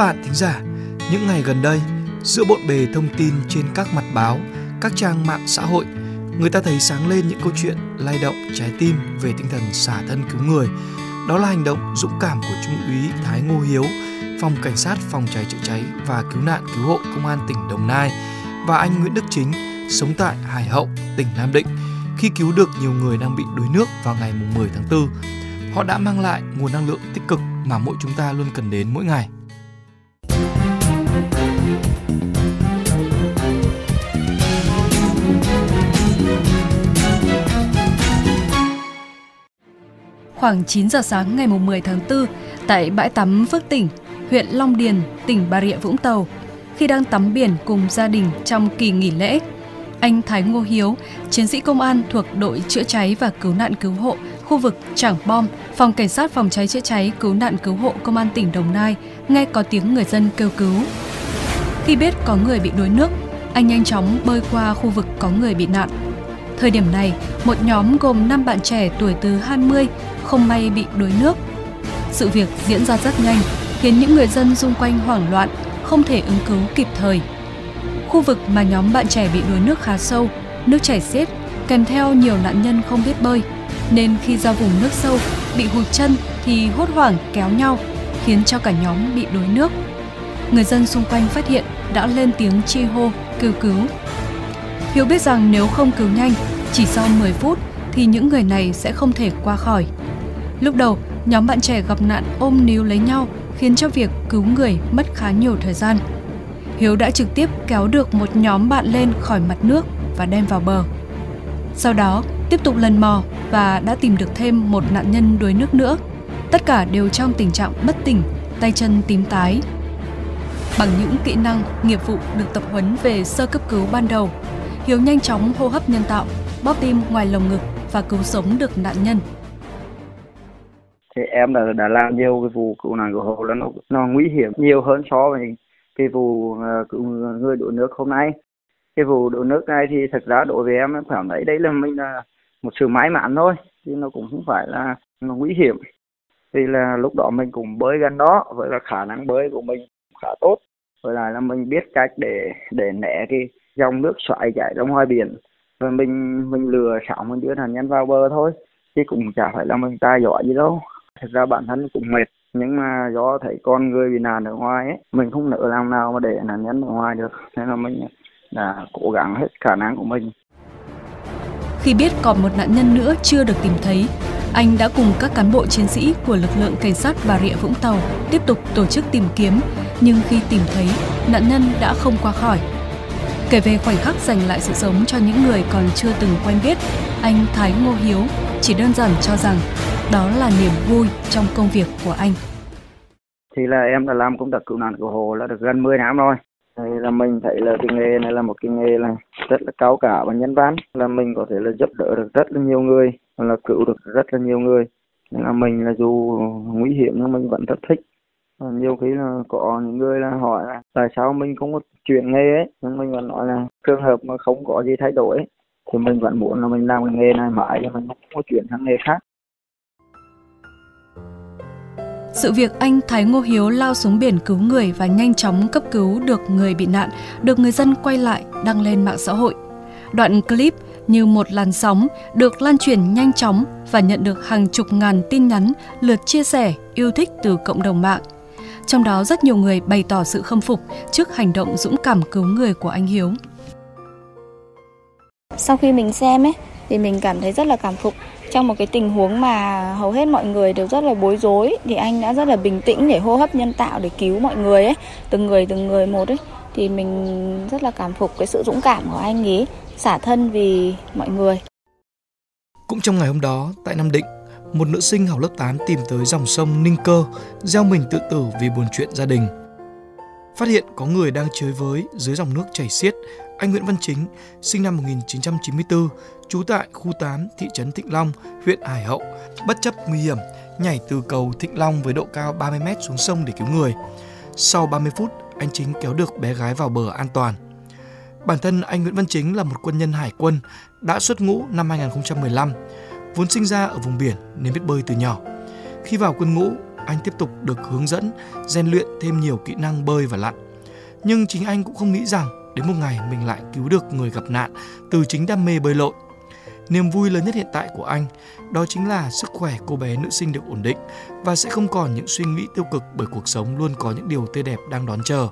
bạn thính giả, những ngày gần đây, giữa bộn bề thông tin trên các mặt báo, các trang mạng xã hội, người ta thấy sáng lên những câu chuyện lay động trái tim về tinh thần xả thân cứu người. Đó là hành động dũng cảm của Trung úy Thái Ngô Hiếu, Phòng Cảnh sát Phòng cháy chữa cháy và Cứu nạn Cứu hộ Công an tỉnh Đồng Nai và anh Nguyễn Đức Chính, sống tại Hải Hậu, tỉnh Nam Định, khi cứu được nhiều người đang bị đuối nước vào ngày 10 tháng 4. Họ đã mang lại nguồn năng lượng tích cực mà mỗi chúng ta luôn cần đến mỗi ngày. Khoảng 9 giờ sáng ngày 10 tháng 4, tại bãi tắm Phước Tỉnh, huyện Long Điền, tỉnh Bà Rịa Vũng Tàu, khi đang tắm biển cùng gia đình trong kỳ nghỉ lễ, anh Thái Ngô Hiếu, chiến sĩ công an thuộc đội chữa cháy và cứu nạn cứu hộ khu vực Trảng Bom, phòng cảnh sát phòng cháy chữa cháy cứu nạn cứu hộ công an tỉnh Đồng Nai nghe có tiếng người dân kêu cứu. Khi biết có người bị đuối nước, anh nhanh chóng bơi qua khu vực có người bị nạn. Thời điểm này, một nhóm gồm 5 bạn trẻ tuổi từ 20 không may bị đuối nước. Sự việc diễn ra rất nhanh, khiến những người dân xung quanh hoảng loạn, không thể ứng cứu kịp thời. Khu vực mà nhóm bạn trẻ bị đuối nước khá sâu, nước chảy xiết, kèm theo nhiều nạn nhân không biết bơi, nên khi ra vùng nước sâu, bị hụt chân thì hốt hoảng kéo nhau, khiến cho cả nhóm bị đuối nước. Người dân xung quanh phát hiện đã lên tiếng chi hô, kêu cứu. Hiếu biết rằng nếu không cứu nhanh, chỉ sau 10 phút thì những người này sẽ không thể qua khỏi. Lúc đầu, nhóm bạn trẻ gặp nạn ôm níu lấy nhau khiến cho việc cứu người mất khá nhiều thời gian. Hiếu đã trực tiếp kéo được một nhóm bạn lên khỏi mặt nước và đem vào bờ. Sau đó, tiếp tục lần mò và đã tìm được thêm một nạn nhân đuối nước nữa. Tất cả đều trong tình trạng bất tỉnh, tay chân tím tái. Bằng những kỹ năng, nghiệp vụ được tập huấn về sơ cấp cứu ban đầu, Hiếu nhanh chóng hô hấp nhân tạo, bóp tim ngoài lồng ngực và cứu sống được nạn nhân. thì em đã đã làm nhiều cái vụ cứu nạn cứu hộ là nó nó nguy hiểm nhiều hơn so với cái vụ ờ, cứu người đổ nước hôm nay. Cái vụ đổ nước này thì thật ra đối với em em cảm thấy đấy là mình là một sự may mắn thôi chứ nó cũng không phải là nó nguy hiểm. Thì là lúc đó mình cũng bơi gần đó với là khả năng bơi của mình khá tốt. Với lại là mình biết cách để để né cái dòng nước xoáy chảy ra ngoài biển. Rồi mình mình lừa sóng mình đưa nạn nhân vào bờ thôi chứ cũng chả phải là mình tài giỏi gì đâu. Thực ra bản thân cũng mệt nhưng mà do thấy con người bị nạn ở ngoài ấy mình không nỡ làm nào mà để nạn nhân ở ngoài được. Nên là mình đã cố gắng hết khả năng của mình. Khi biết còn một nạn nhân nữa chưa được tìm thấy, anh đã cùng các cán bộ chiến sĩ của lực lượng cảnh sát Bà Rịa Vũng Tàu tiếp tục tổ chức tìm kiếm, nhưng khi tìm thấy, nạn nhân đã không qua khỏi. Kể về khoảnh khắc giành lại sự sống cho những người còn chưa từng quen biết, anh Thái Ngô Hiếu chỉ đơn giản cho rằng đó là niềm vui trong công việc của anh. thì là em đã làm công tác cứu nạn cứu hộ là được gần 10 năm rồi thì là mình thấy là cái nghề này là một cái nghề là rất là cao cả và nhân văn là mình có thể là giúp đỡ được rất là nhiều người là cứu được rất là nhiều người nên là mình là dù nguy hiểm nhưng mình vẫn rất thích Ờ, nhiều khi là có những người là hỏi là tại sao mình không có chuyển nghề ấy nhưng mình vẫn nói là trường hợp mà không có gì thay đổi ấy, thì mình vẫn muốn là mình làm cái nghề này mãi cho mình không có chuyển sang nghề khác Sự việc anh Thái Ngô Hiếu lao xuống biển cứu người và nhanh chóng cấp cứu được người bị nạn được người dân quay lại đăng lên mạng xã hội. Đoạn clip như một làn sóng được lan truyền nhanh chóng và nhận được hàng chục ngàn tin nhắn lượt chia sẻ, yêu thích từ cộng đồng mạng. Trong đó rất nhiều người bày tỏ sự khâm phục trước hành động dũng cảm cứu người của anh Hiếu. Sau khi mình xem ấy thì mình cảm thấy rất là cảm phục trong một cái tình huống mà hầu hết mọi người đều rất là bối rối thì anh đã rất là bình tĩnh để hô hấp nhân tạo để cứu mọi người ấy, từng người từng người một ấy thì mình rất là cảm phục cái sự dũng cảm của anh ấy xả thân vì mọi người. Cũng trong ngày hôm đó, tại Nam Định, một nữ sinh học lớp 8 tìm tới dòng sông Ninh Cơ, gieo mình tự tử vì buồn chuyện gia đình. Phát hiện có người đang chơi với dưới dòng nước chảy xiết, anh Nguyễn Văn Chính, sinh năm 1994, trú tại khu 8 thị trấn Thịnh Long, huyện Hải Hậu, bất chấp nguy hiểm, nhảy từ cầu Thịnh Long với độ cao 30 mét xuống sông để cứu người. Sau 30 phút, anh Chính kéo được bé gái vào bờ an toàn. Bản thân anh Nguyễn Văn Chính là một quân nhân hải quân, đã xuất ngũ năm 2015, vốn sinh ra ở vùng biển nên biết bơi từ nhỏ. Khi vào quân ngũ, anh tiếp tục được hướng dẫn, rèn luyện thêm nhiều kỹ năng bơi và lặn. Nhưng chính anh cũng không nghĩ rằng đến một ngày mình lại cứu được người gặp nạn từ chính đam mê bơi lội. Niềm vui lớn nhất hiện tại của anh đó chính là sức khỏe cô bé nữ sinh được ổn định và sẽ không còn những suy nghĩ tiêu cực bởi cuộc sống luôn có những điều tươi đẹp đang đón chờ.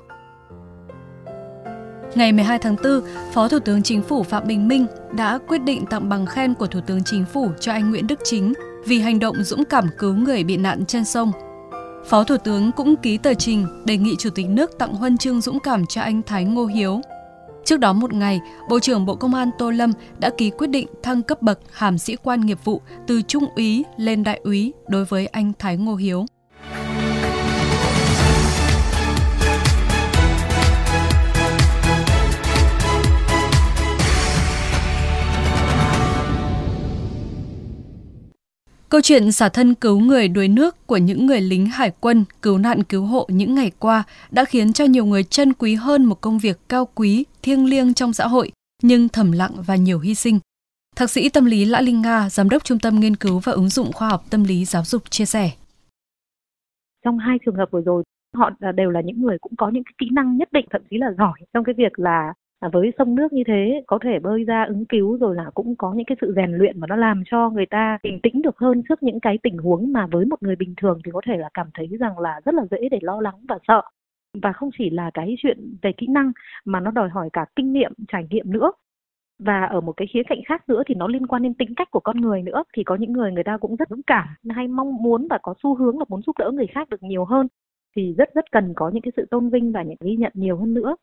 Ngày 12 tháng 4, Phó Thủ tướng Chính phủ Phạm Bình Minh đã quyết định tặng bằng khen của Thủ tướng Chính phủ cho anh Nguyễn Đức Chính vì hành động dũng cảm cứu người bị nạn trên sông. Phó Thủ tướng cũng ký tờ trình đề nghị Chủ tịch nước tặng huân chương dũng cảm cho anh Thái Ngô Hiếu. Trước đó một ngày, Bộ trưởng Bộ Công an Tô Lâm đã ký quyết định thăng cấp bậc hàm sĩ quan nghiệp vụ từ trung úy lên đại úy đối với anh Thái Ngô Hiếu. Câu chuyện xả thân cứu người đuối nước của những người lính hải quân cứu nạn cứu hộ những ngày qua đã khiến cho nhiều người trân quý hơn một công việc cao quý, thiêng liêng trong xã hội, nhưng thầm lặng và nhiều hy sinh. Thạc sĩ tâm lý Lã Linh Nga, Giám đốc Trung tâm Nghiên cứu và Ứng dụng Khoa học Tâm lý Giáo dục chia sẻ. Trong hai trường hợp vừa rồi, họ đều là những người cũng có những cái kỹ năng nhất định, thậm chí là giỏi trong cái việc là À, với sông nước như thế có thể bơi ra ứng cứu rồi là cũng có những cái sự rèn luyện mà nó làm cho người ta bình tĩnh được hơn trước những cái tình huống mà với một người bình thường thì có thể là cảm thấy rằng là rất là dễ để lo lắng và sợ. Và không chỉ là cái chuyện về kỹ năng mà nó đòi hỏi cả kinh nghiệm trải nghiệm nữa. Và ở một cái khía cạnh khác nữa thì nó liên quan đến tính cách của con người nữa thì có những người người ta cũng rất dũng cảm hay mong muốn và có xu hướng là muốn giúp đỡ người khác được nhiều hơn. Thì rất rất cần có những cái sự tôn vinh và những ghi nhận nhiều hơn nữa.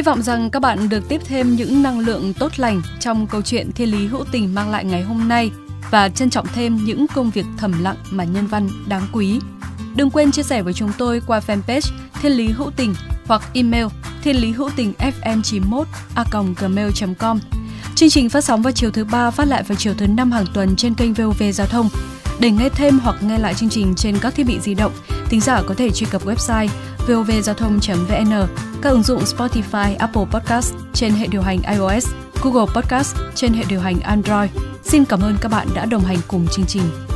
Hy vọng rằng các bạn được tiếp thêm những năng lượng tốt lành trong câu chuyện thiên lý hữu tình mang lại ngày hôm nay và trân trọng thêm những công việc thầm lặng mà nhân văn đáng quý. Đừng quên chia sẻ với chúng tôi qua fanpage Thiên lý hữu tình hoặc email thiên lý hữu tình fm 91 a gmail.com. Chương trình phát sóng vào chiều thứ ba phát lại vào chiều thứ năm hàng tuần trên kênh VOV Giao thông. Để nghe thêm hoặc nghe lại chương trình trên các thiết bị di động, thính giả có thể truy cập website vovgiao thông.vn, các ứng dụng Spotify, Apple Podcast trên hệ điều hành iOS, Google Podcast trên hệ điều hành Android. Xin cảm ơn các bạn đã đồng hành cùng chương trình.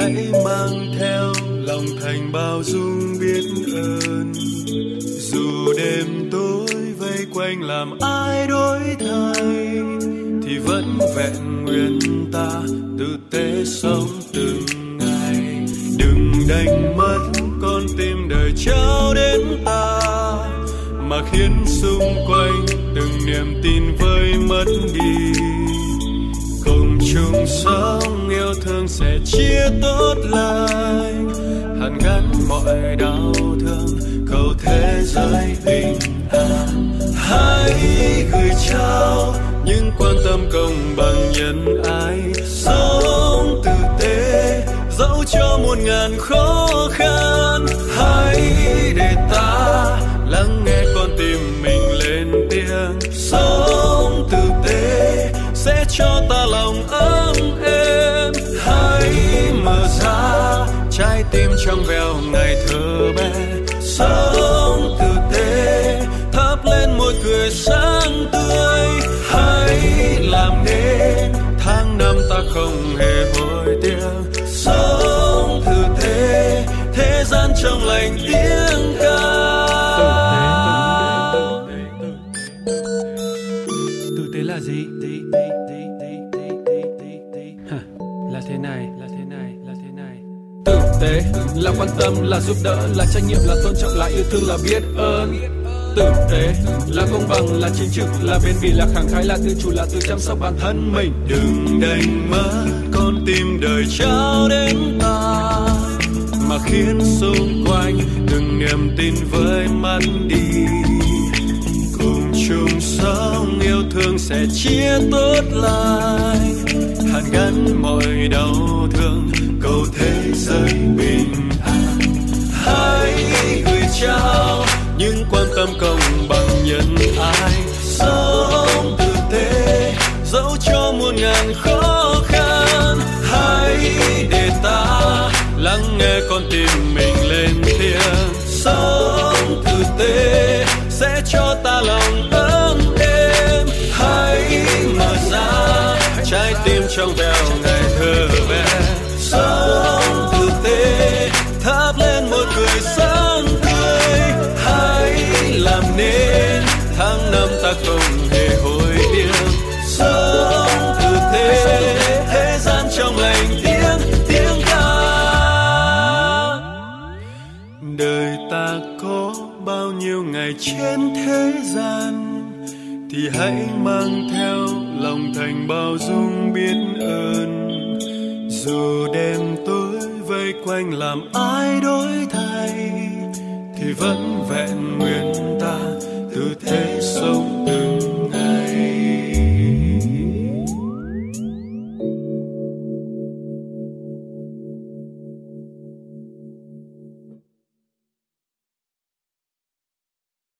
hãy mang theo lòng thành bao dung biết ơn. Dù đêm tối vây quanh làm ai đổi thay, thì vẫn vẹn nguyên ta, tử tế sống từng ngày. Đừng đánh mất con tim đời trao đến ta, mà khiến xung quanh từng niềm tin vơi mất đi chung sống, yêu thương sẽ chia tốt lành hàn gắn mọi đau thương, cầu thế giới bình an. Hãy gửi trao những quan tâm công bằng nhân ái tim trong veo ngày thơ bé. Sống tử tế, thắp lên một cười sáng tươi. Hãy làm nên tháng năm ta không hề hối tiếc. Sống tử tế, thế gian trong lành tiếng ca. Tử tế là gì? Gì? Là quan tâm, là giúp đỡ, là trách nhiệm, là tôn trọng, là yêu thương, là biết ơn. Tử tế là công bằng, là chính trực, là bền bỉ, là khẳng khái, là tự chủ, là tự chăm sóc bản thân mình. Đừng đánh mất con tim đời trao đến ta. Mà khiến xung quanh từng niềm tin với mất đi. Cùng chung sống yêu thương sẽ chia tốt lành hàn gắn mọi đau thương, cầu thế giới bình hãy gửi trao những quan tâm công bằng nhân ai sống tử tế dẫu cho muôn ngàn khó trên thế gian thì hãy mang theo lòng thành bao dung biết ơn. Dù đêm tối vây quanh làm ai đổi thay thì vẫn vẹn nguyên ta từ thế sống